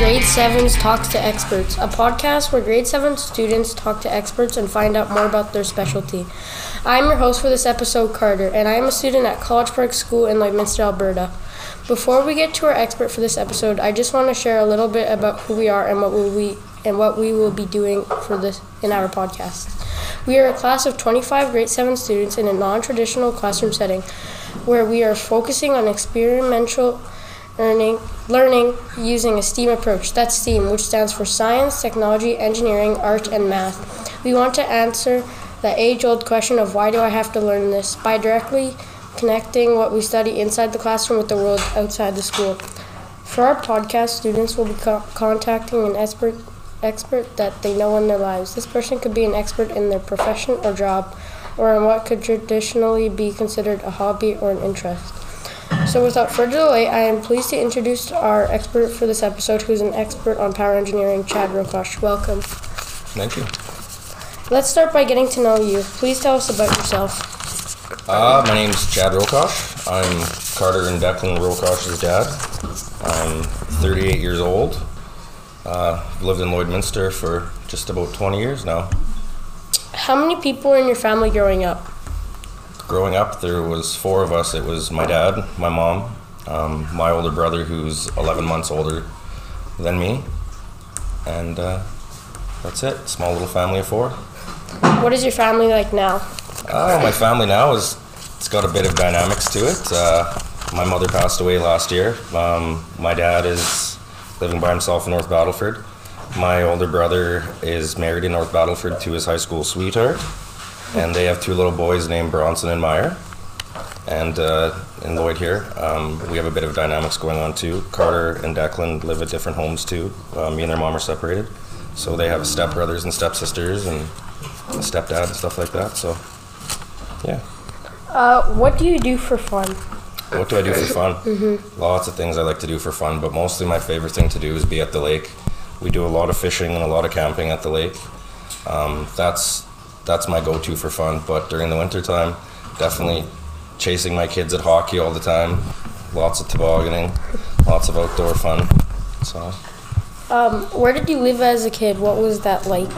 Grade 7's Talks to Experts, a podcast where grade 7 students talk to experts and find out more about their specialty. I'm your host for this episode, Carter, and I am a student at College Park School in Lloydminster, Alberta. Before we get to our expert for this episode, I just want to share a little bit about who we are and what we and what we will be doing for this in our podcast. We are a class of 25 grade 7 students in a non-traditional classroom setting where we are focusing on experimental learning, learning using a STEAM approach. That's STEAM, which stands for science, technology, engineering, art, and math. We want to answer the age old question of why do I have to learn this by directly connecting what we study inside the classroom with the world outside the school. For our podcast, students will be co- contacting an expert expert that they know in their lives. This person could be an expert in their profession or job, or in what could traditionally be considered a hobby or an interest. So, without further delay, I am pleased to introduce our expert for this episode, who's an expert on power engineering, Chad Rokosh. Welcome. Thank you. Let's start by getting to know you. Please tell us about yourself. Uh, my name is Chad Rokosh. I'm Carter and Declan Rokosh's dad. I'm 38 years old. Uh, I've lived in Lloydminster for just about 20 years now. How many people were in your family growing up? Growing up, there was four of us. It was my dad, my mom, um, my older brother, who's 11 months older than me, and uh, that's it. Small little family of four. What is your family like now? Uh, my family now is it's got a bit of dynamics to it. Uh, my mother passed away last year. Um, my dad is living by himself in North Battleford. My older brother is married in North Battleford to his high school sweetheart, and they have two little boys named Bronson and Meyer. And uh, in Lloyd here, um, we have a bit of dynamics going on too. Carter and Declan live at different homes too. Uh, me and their mom are separated, so they have stepbrothers and stepsisters and a stepdad and stuff like that. So, yeah. Uh, what do you do for fun? What do I do for fun? Lots of things I like to do for fun, but mostly my favorite thing to do is be at the lake. We do a lot of fishing and a lot of camping at the lake. Um, that's that's my go-to for fun. But during the wintertime, definitely chasing my kids at hockey all the time. Lots of tobogganing, lots of outdoor fun. So Um, where did you live as a kid? What was that like?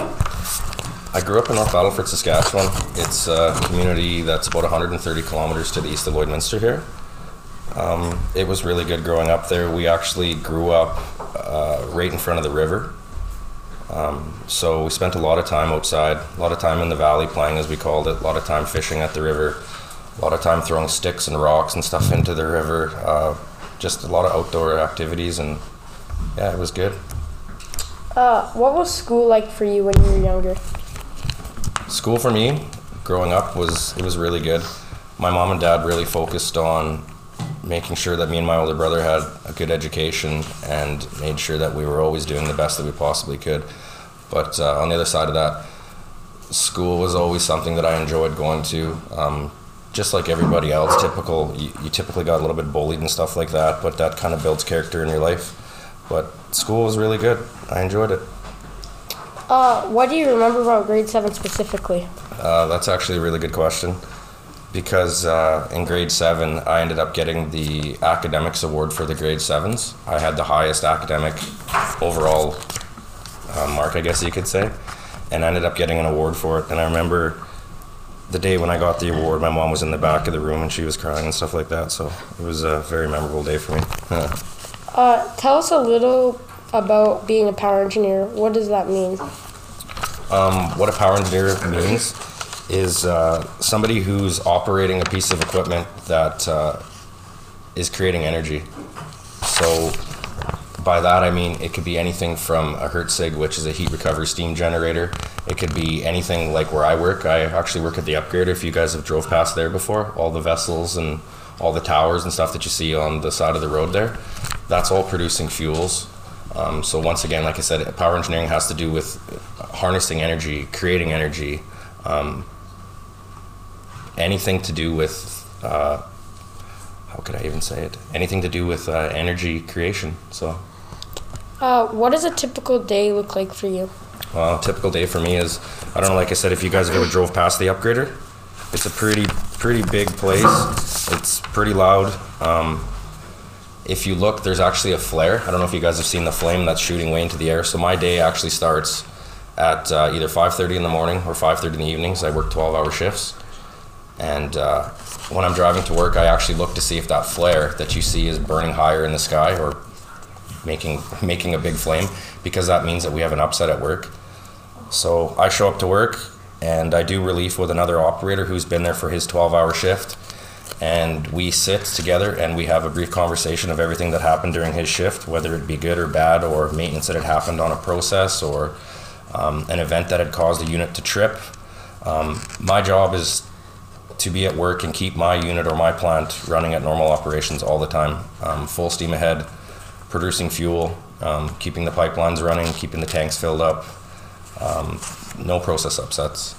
I grew up in North Battleford, Saskatchewan. It's a community that's about 130 kilometers to the east of Lloydminster here. Um, it was really good growing up there. We actually grew up uh, right in front of the river. Um, so we spent a lot of time outside, a lot of time in the valley playing, as we called it, a lot of time fishing at the river, a lot of time throwing sticks and rocks and stuff into the river. Uh, just a lot of outdoor activities, and yeah, it was good. Uh, what was school like for you when you were younger? School for me, growing up, was it was really good. My mom and dad really focused on making sure that me and my older brother had a good education and made sure that we were always doing the best that we possibly could. But uh, on the other side of that, school was always something that I enjoyed going to. Um, just like everybody else, typical, you, you typically got a little bit bullied and stuff like that, but that kind of builds character in your life. But school was really good. I enjoyed it. Uh, what do you remember about grade seven specifically? Uh, that's actually a really good question because uh, in grade seven, I ended up getting the academics award for the grade sevens. I had the highest academic overall uh, mark, I guess you could say, and I ended up getting an award for it. And I remember the day when I got the award, my mom was in the back of the room and she was crying and stuff like that. So it was a very memorable day for me. Uh, tell us a little about being a power engineer. What does that mean? Um, what a power engineer means is uh, somebody who's operating a piece of equipment that uh, is creating energy. So, by that I mean it could be anything from a HRSG, which is a heat recovery steam generator. It could be anything like where I work. I actually work at the Upgrader. If you guys have drove past there before, all the vessels and all the towers and stuff that you see on the side of the road there, that's all producing fuels. Um, so once again, like I said, power engineering has to do with harnessing energy, creating energy, um, anything to do with uh, how could I even say it? Anything to do with uh, energy creation. So, Uh, what does a typical day look like for you? well, a typical day for me is I don't know. Like I said, if you guys have ever drove past the upgrader, it's a pretty pretty big place. It's pretty loud. Um, if you look, there's actually a flare. I don't know if you guys have seen the flame that's shooting way into the air. So my day actually starts at uh, either 5:30 in the morning or 5:30 in the evenings. I work 12-hour shifts, and uh, when I'm driving to work, I actually look to see if that flare that you see is burning higher in the sky or making making a big flame, because that means that we have an upset at work. So I show up to work and I do relief with another operator who's been there for his 12-hour shift and we sit together and we have a brief conversation of everything that happened during his shift, whether it be good or bad, or maintenance that had happened on a process, or um, an event that had caused a unit to trip. Um, my job is to be at work and keep my unit or my plant running at normal operations all the time, um, full steam ahead, producing fuel, um, keeping the pipelines running, keeping the tanks filled up, um, no process upsets.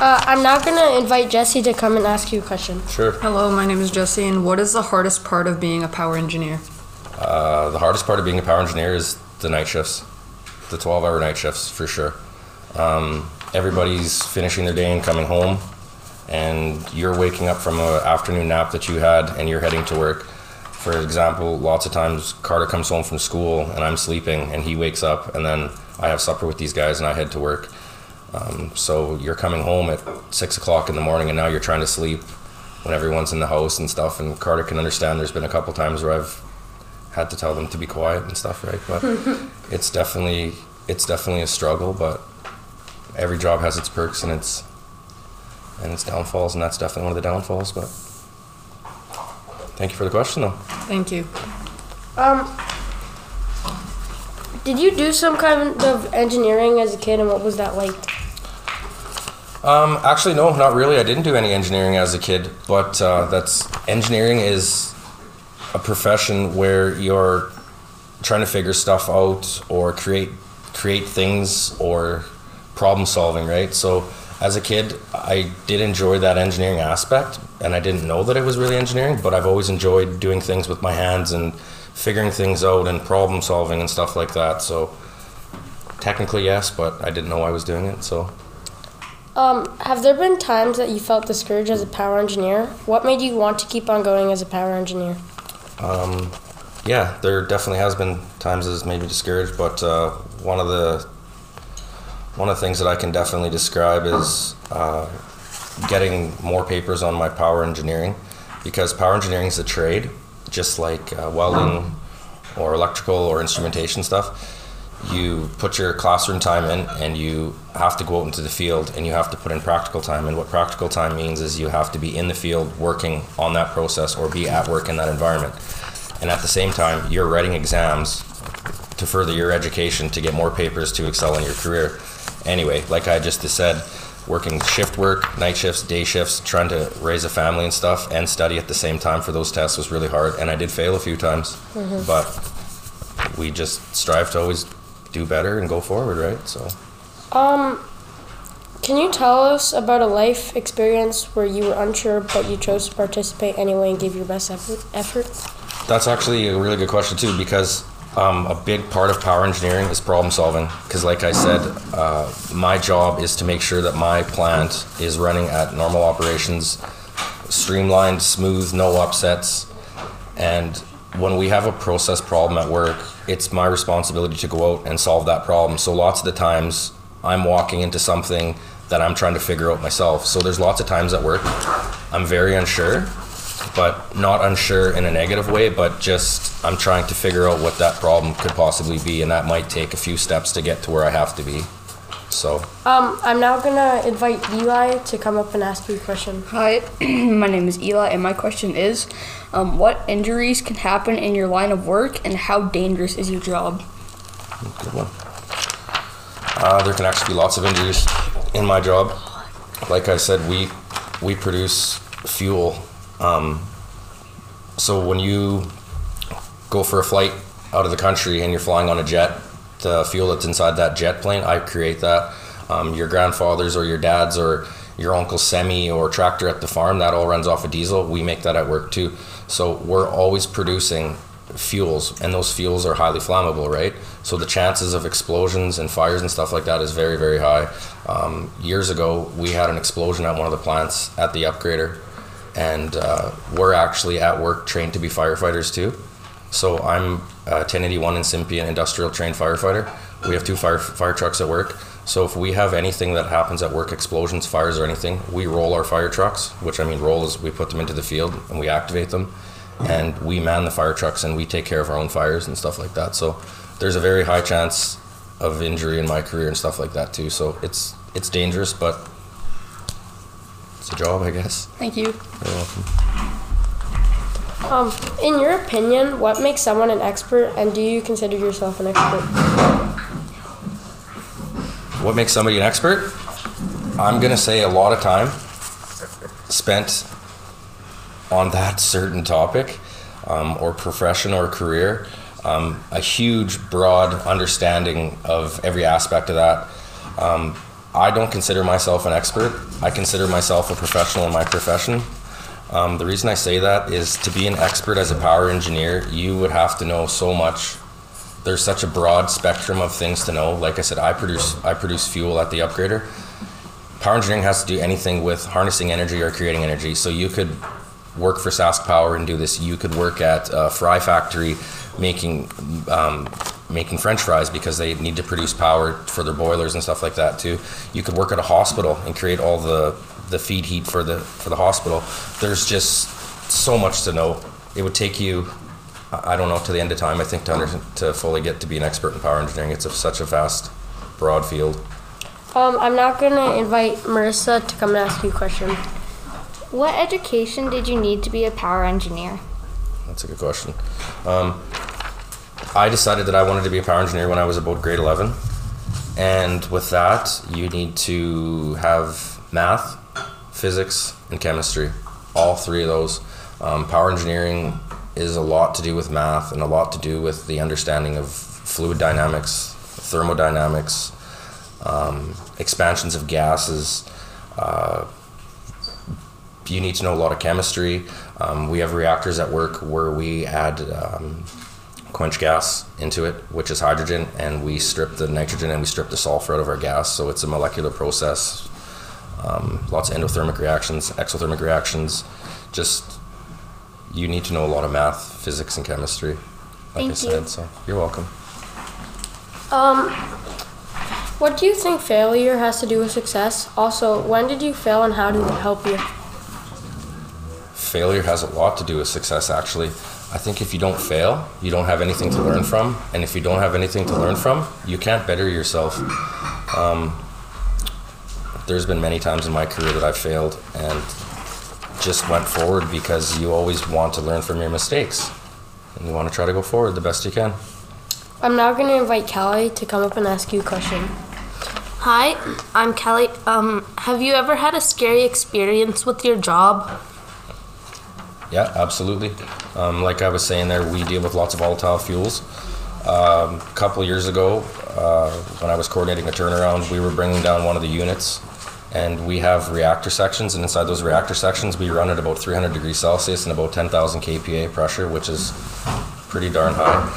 Uh, I'm now gonna invite Jesse to come and ask you a question. Sure. Hello, my name is Jesse, and what is the hardest part of being a power engineer? Uh, the hardest part of being a power engineer is the night shifts, the 12 hour night shifts for sure. Um, everybody's finishing their day and coming home, and you're waking up from an afternoon nap that you had and you're heading to work. For example, lots of times Carter comes home from school and I'm sleeping, and he wakes up, and then I have supper with these guys and I head to work. Um, so you're coming home at six o'clock in the morning, and now you're trying to sleep when everyone's in the house and stuff. And Carter can understand. There's been a couple times where I've had to tell them to be quiet and stuff, right? But it's definitely it's definitely a struggle. But every job has its perks and its and its downfalls, and that's definitely one of the downfalls. But thank you for the question, though. Thank you. Um, did you do some kind of engineering as a kid, and what was that like? Um, actually, no, not really. I didn't do any engineering as a kid, but uh, that's engineering is a profession where you're trying to figure stuff out or create create things or problem solving, right? So as a kid, I did enjoy that engineering aspect, and I didn't know that it was really engineering, but I've always enjoyed doing things with my hands and figuring things out and problem solving and stuff like that. So technically, yes, but I didn't know I was doing it. So Um, have there been times that you felt discouraged as a power engineer? What made you want to keep on going as a power engineer? Um, yeah, there definitely has been times that that's made me discouraged, but uh, one of the one of the things that I can definitely describe is uh, getting more papers on my power engineering, because power engineering is a trade, just like uh, welding or electrical or instrumentation stuff. You put your classroom time in, and you have to go out into the field, and you have to put in practical time. And what practical time means is you have to be in the field working on that process or be at work in that environment and at the same time you're writing exams to further your education to get more papers to excel in your career anyway like i just said working shift work night shifts day shifts trying to raise a family and stuff and study at the same time for those tests was really hard and i did fail a few times but we just strive to always do better and go forward right so Um, can you tell us about a life experience where you were unsure but you chose to participate anyway and give your best effort? effort? That's actually a really good question too, because um, a big part of power engineering is problem solving. Because, like I said, uh, my job is to make sure that my plant is running at normal operations, streamlined, smooth, no upsets. And when we have a process problem at work, it's my responsibility to go out and solve that problem. So lots of the times, I'm walking into something that I'm trying to figure out myself. So there's lots of times at work, I'm very unsure but not unsure in a negative way, but just I'm trying to figure out what that problem could possibly be, and that might take a few steps to get to where I have to be. So, Um, I'm now gonna invite Eli to come up and ask you a question. Hi, my name is Eli, and my question is um, What injuries can happen in your line of work, and how dangerous is your job? good one. Uh, there can actually be lots of injuries in my job. Like I said, we we produce fuel. Um, so when you go for a flight out of the country and you're flying on a jet, the fuel that's inside that jet plane, I create that. Um, your grandfather's or your dad's or your uncle's semi or tractor at the farm, that all runs off of diesel. We make that at work too. So we're always producing fuels, and those fuels are highly flammable, right? So the chances of explosions and fires and stuff like that is very, very high. Um, years ago, we had an explosion at one of the plants at the upgrader, and uh, we're actually at work trained to be firefighters too. So I'm a 1081 incipient industrial trained firefighter. We have two fire fire trucks at work. So if we have anything that happens at work, explosions, fires, or anything, we roll our fire trucks. Which I mean, roll is we put them into the field and we activate them, and we man the fire trucks and we take care of our own fires and stuff like that. So there's a very high chance of injury in my career and stuff like that too. So it's it's dangerous, but it's a job, I guess. Thank you. You're welcome. Um, in your opinion, what makes someone an expert, and do you consider yourself an expert? What makes somebody an expert? I'm gonna say a lot of time spent on that certain topic, um, or profession or career. Um, a huge, broad understanding of every aspect of that. Um, I don't consider myself an expert. I consider myself a professional in my profession. Um, the reason I say that is to be an expert as a power engineer, you would have to know so much. There's such a broad spectrum of things to know. Like I said, I produce I produce fuel at the upgrader. Power engineering has to do anything with harnessing energy or creating energy. So you could work for Sask Power and do this. You could work at a fry factory making um, making French fries because they need to produce power for their boilers and stuff like that too. You could work at a hospital and create all the the feed heat for the for the hospital. There's just so much to know. It would take you, I don't know, to the end of time. I think to under, to fully get to be an expert in power engineering. It's a, such a vast, broad field. Um, I'm now gonna invite Marissa to come and ask you a question. What education did you need to be a power engineer? That's a good question. Um, I decided that I wanted to be a power engineer when I was about grade 11. And with that, you need to have math, physics, and chemistry. All three of those. Um, power engineering is a lot to do with math and a lot to do with the understanding of fluid dynamics, thermodynamics, um, expansions of gases. Uh, you need to know a lot of chemistry. Um, we have reactors at work where we add um, quench gas into it, which is hydrogen, and we strip the nitrogen and we strip the sulfur out of our gas. So it's a molecular process. Um, lots of endothermic reactions, exothermic reactions. Just you need to know a lot of math, physics, and chemistry. Like I Thank said, you. so you're welcome. Um, what do you think failure has to do with success? Also, when did you fail and how did it help you? Failure has a lot to do with success actually i think if you don't fail you don't have anything to learn from and if you don't have anything to learn from you can't better yourself um, there's been many times in my career that i've failed and just went forward because you always want to learn from your mistakes and you want to try to go forward the best you can I'm now gonna invite Callie to come up and ask you a question. Hi, I'm Kelly. Um, have you ever had a scary experience with your job? Yeah, absolutely. Um, like I was saying there, we deal with lots of volatile fuels. Um, a couple years ago, uh, when I was coordinating a turnaround, we were bringing down one of the units, and we have reactor sections, and inside those reactor sections, we run at about 300 degrees Celsius and about 10,000 kPa pressure, which is pretty darn high.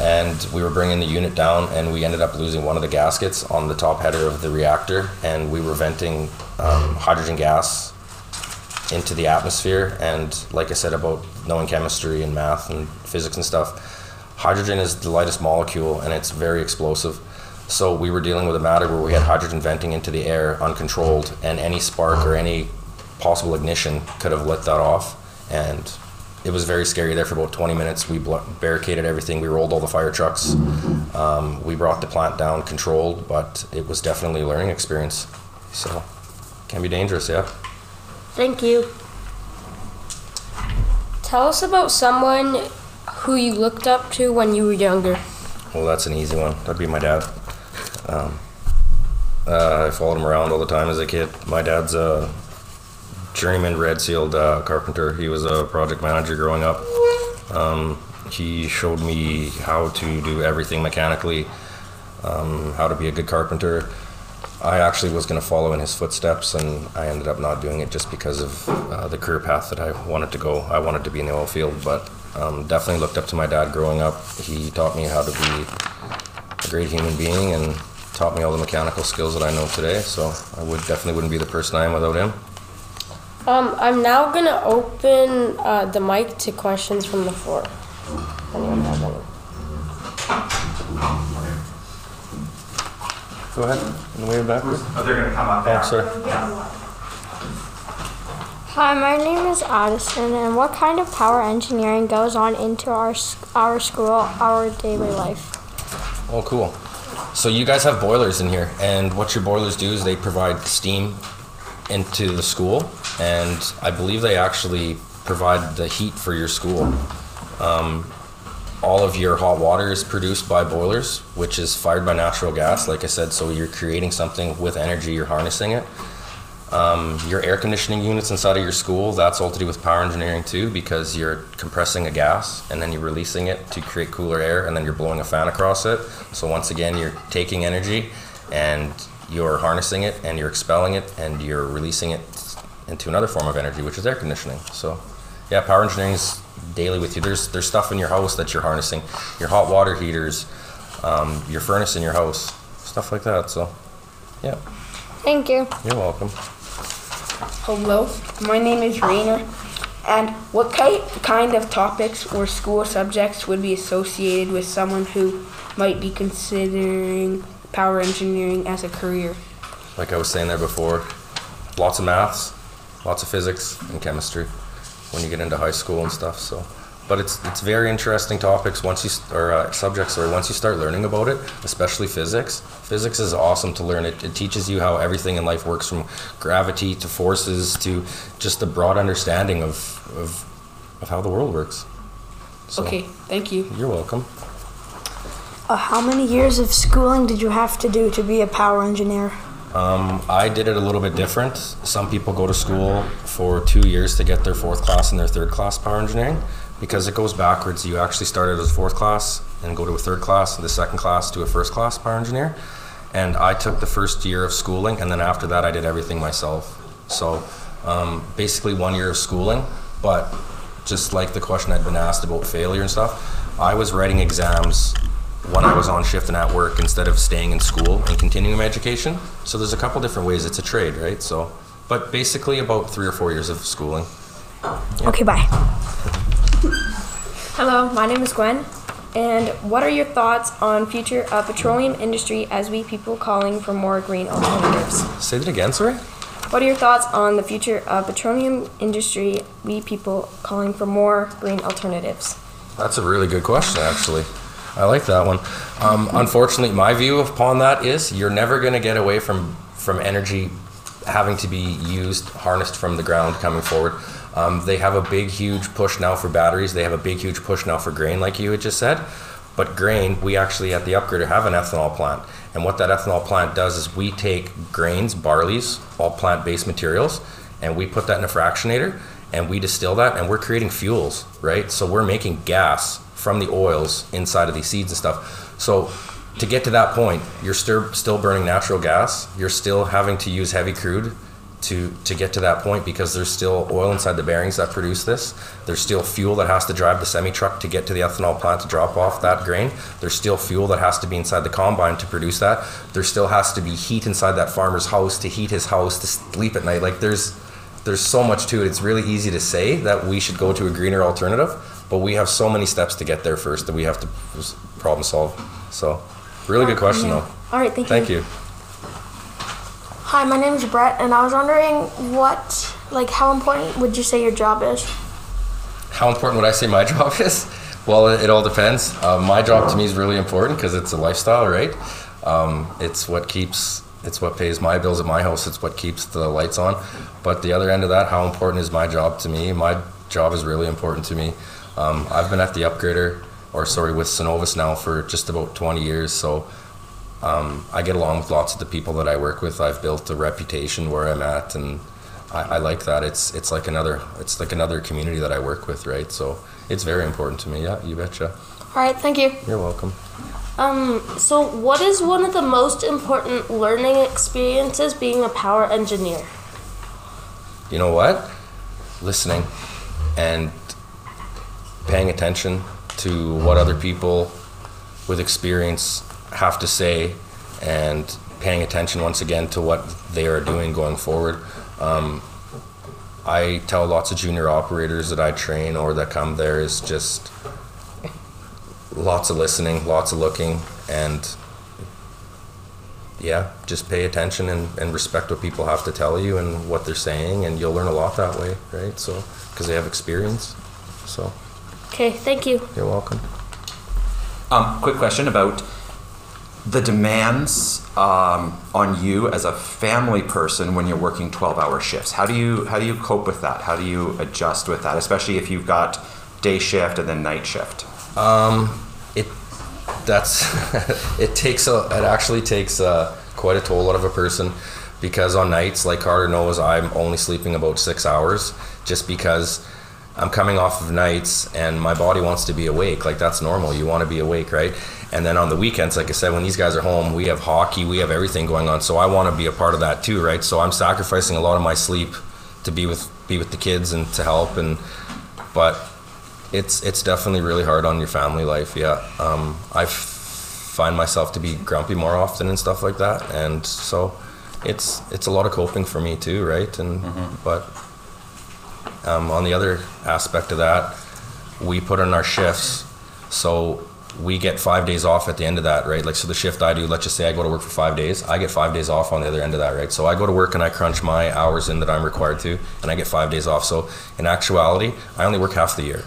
And we were bringing the unit down, and we ended up losing one of the gaskets on the top header of the reactor, and we were venting um, hydrogen gas into the atmosphere. And like I said about knowing chemistry and math and physics and stuff, hydrogen is the lightest molecule and it's very explosive. So we were dealing with a matter where we had hydrogen venting into the air uncontrolled, and any spark or any possible ignition could have lit that off. And it was very scary there for about 20 minutes. We barricaded everything. We rolled all the fire trucks. Um, we brought the plant down controlled, but it was definitely a learning experience. So, can be dangerous, yeah. Thank you. Tell us about someone who you looked up to when you were younger. Well, that's an easy one. That'd be my dad. Um, uh, I followed him around all the time as a kid. My dad's a journeyman red sealed uh, carpenter. He was a project manager growing up. Um, he showed me how to do everything mechanically, um, how to be a good carpenter. I actually was going to follow in his footsteps, and I ended up not doing it just because of uh, the career path that I wanted to go. I wanted to be in the oil field, but um, definitely looked up to my dad growing up. He taught me how to be a great human being and taught me all the mechanical skills that I know today. So I would definitely wouldn't be the person I am without him. Um, I'm now gonna open uh, the mic to questions from the floor. anyone has any. Go ahead. In the way back. Oh, they're gonna come up after. sorry. Hi, my name is Addison, and what kind of power engineering goes on into our our school, our daily life? Oh, cool. So you guys have boilers in here, and what your boilers do is they provide steam into the school, and I believe they actually provide the heat for your school. Um, all of your hot water is produced by boilers, which is fired by natural gas, like I said. So you're creating something with energy, you're harnessing it. Um, your air conditioning units inside of your school, that's all to do with power engineering too, because you're compressing a gas and then you're releasing it to create cooler air and then you're blowing a fan across it. So once again, you're taking energy and you're harnessing it and you're expelling it and you're releasing it into another form of energy, which is air conditioning. So yeah, power engineering is daily with you. There's there's stuff in your house that you're harnessing, your hot water heaters, um, your furnace in your house, stuff like that. So yeah, Thank you. you're welcome. Hello, my name is Raina. And what ki- kind of topics or school subjects would be associated with someone who might be considering power engineering as a career? like I was saying there before, lots of maths, lots of physics and chemistry when you get into high school and stuff. So, but it's it's very interesting topics once you or uh, subjects or once you start learning about it, especially physics. Physics is awesome to learn. It, it teaches you how everything in life works from gravity to forces to just a broad understanding of of, of how the world works. So, Okay, thank you. You're welcome. Uh, how many years of schooling did you have to do to be a power engineer? Um, I did it a little bit different. Some people go to school for two years to get their fourth class and their third class power engineering because it goes backwards. You actually start started as a fourth class and go to a third class, and the second class to a first class power engineer. And I took the first year of schooling, and then after that, I did everything myself. So um, basically, one year of schooling, but just like the question I'd been asked about failure and stuff, I was writing exams when I was on shift and at work instead of staying in school and continuing my education. So there's a couple different ways. It's a trade, right? So, but basically about three or four years of schooling. Okay, bye. Hello, my name is Gwen. And what are your thoughts on future of petroleum industry as we people calling for more green alternatives? Say that again, sorry. What are your thoughts on the future of petroleum industry, we people calling for more green alternatives? That's a really good question, actually. I like that one. Um, unfortunately, my view upon that is you're never going to get away from from energy having to be used, harnessed from the ground coming forward. Um, they have a big, huge push now for batteries. They have a big, huge push now for grain, like you had just said. But grain, we actually at the upgrader have an ethanol plant. And what that ethanol plant does is we take grains, barleys, all plant based materials, and we put that in a fractionator and we distill that and we're creating fuels, right? So we're making gas from the oils inside of these seeds and stuff. So to get to that point, you're still still burning natural gas. You're still having to use heavy crude to to get to that point because there's still oil inside the bearings that produce this. There's still fuel that has to drive the semi truck to get to the ethanol plant to drop off that grain. There's still fuel that has to be inside the combine to produce that. There still has to be heat inside that farmer's house to heat his house to sleep at night. Like there's there's so much to it. It's really easy to say that we should go to a greener alternative, but we have so many steps to get there first that we have to problem solve. So, really good question though. All right, thank you. Thank you. Hi, my name is Brett, and I was wondering what, like, how important would you say your job is? How important would I say my job is? Well, it, it all depends. Uh, my job to me is really important because it's a lifestyle, right? Um, it's what keeps, it's what pays my bills at my house. It's what keeps the lights on. But the other end of that, how important is my job to me? My job is really important to me. Um, I've been at the upgrader, or sorry, with Cenovus now for just about 20 years. So um, I get along with lots of the people that I work with. I've built a reputation where I'm at, and I, I like that. It's it's like another it's like another community that I work with, right? So it's very important to me. Yeah, you betcha. All right, thank you. You're welcome. Um, so what is one of the most important learning experiences being a power engineer? You know what? Listening and paying attention to what other people with experience have to say and paying attention once again to what they are doing going forward. Um, I tell lots of junior operators that I train or that come there is just lots of listening, lots of looking, and yeah, just pay attention and, and respect what people have to tell you and what they're saying, and you'll learn a lot that way, right? So, because they have experience. So, Okay, thank you. you're welcome. Um, quick question about the demands um, on you as a family person when you're working 12-hour shifts. How do you how do you cope with that? How do you adjust with that, especially if you've got day shift and then night shift? Um, it that's it takes a it actually takes uh, quite a toll out of a person because on nights, like Carter knows, I'm only sleeping about six hours just because I'm coming off of nights and my body wants to be awake. Like that's normal. You want to be awake, right? And then on the weekends, like I said, when these guys are home, we have hockey, we have everything going on. So I want to be a part of that too, right? So I'm sacrificing a lot of my sleep to be with be with the kids and to help and but it's it's definitely really hard on your family life. Yeah, um, I find myself to be grumpy more often and stuff like that, and so it's it's a lot of coping for me too, right? And but um, on the other aspect of that, we put in our shifts, so we get five days off at the end of that, right? Like so, the shift I do, let's just say I go to work for five days, I get five days off on the other end of that, right? So I go to work and I crunch my hours in that I'm required to, and I get five days off. So in actuality, I only work half the year.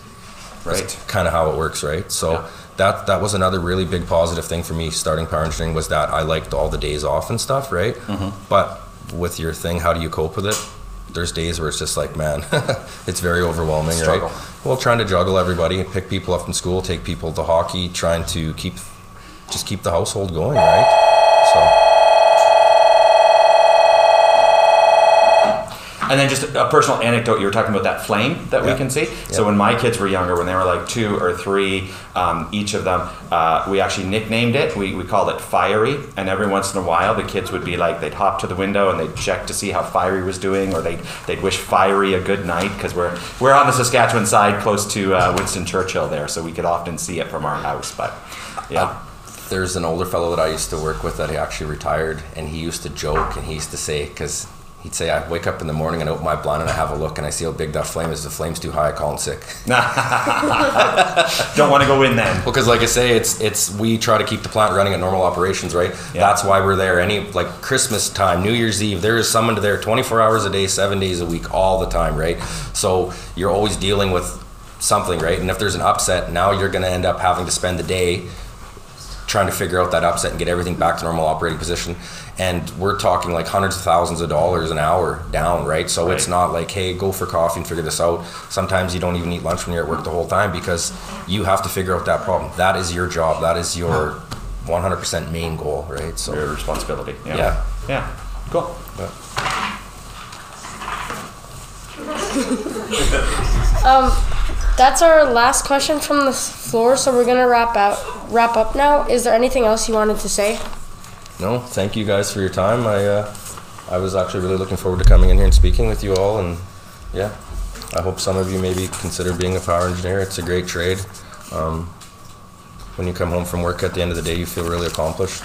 That's kind of how it works, right? So Yeah. that that was another really big positive thing for me starting power engineering was that I liked all the days off and stuff, right? But with your thing, how do you cope with it? There's days where it's just like, man, it's very overwhelming, Struggle. right? Well, trying to juggle everybody, pick people up from school, take people to hockey, trying to keep just keep the household going, right? So. And then just a personal anecdote, you were talking about that flame that we can see. So when my kids were younger, when they were like two or three, um, each of them, uh, we actually nicknamed it. We, we called it Fiery. And every once in a while, the kids would be like, they'd hop to the window and they'd check to see how Fiery was doing, or they'd, they'd wish Fiery a good night because we're, we're on the Saskatchewan side close to uh, Winston Churchill there, so we could often see it from our house. But yeah. there's an older fellow that I used to work with that he actually retired, and he used to joke and he used to say, because he'd say, I wake up in the morning and open my blind and I have a look and I see how big that flame is. The flame's too high, I call him sick. Don't want to go in then. Because, like I say, it's it's we try to keep the plant running at normal operations, right? Yeah. That's why we're there. Any like Christmas time, New Year's Eve, there is someone there 24 hours a day, seven days a week, all the time, right? So you're always dealing with something, right? And if there's an upset, now you're going to end up having to spend the day trying to figure out that upset and get everything back to normal operating position. And we're talking like hundreds of thousands of dollars an hour down, right? So it's not like, hey, go for coffee and figure this out. Sometimes you don't even eat lunch when you're at work the whole time because you have to figure out that problem. That is your job. That is your 100% main goal, right? So Your responsibility. Yeah. Yeah. Yeah. Cool. but- Um, that's our last question from the floor. So we're gonna wrap out, wrap up now. Is there anything else you wanted to say? no, thank you guys for your time. I uh, I was actually really looking forward to coming in here and speaking with you all, and yeah, I hope some of you maybe consider being a power engineer. It's a great trade. Um, when you come home from work at the end of the day, you feel really accomplished.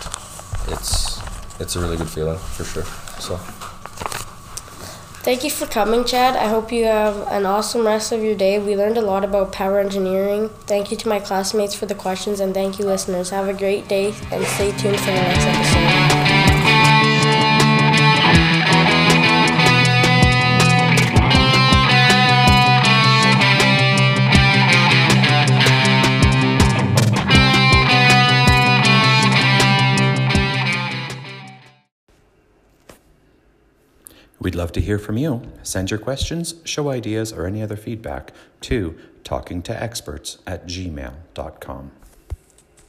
It's it's a really good feeling for sure. So Thank you for coming, Chad. I hope you have an awesome rest of your day. We learned a lot about power engineering. Thank you to my classmates for the questions, and thank you, listeners. Have a great day, and stay tuned for the next episode. We'd love to hear from you. Send your questions, show ideas, or any other feedback to talkingtoexperts at gmail.com.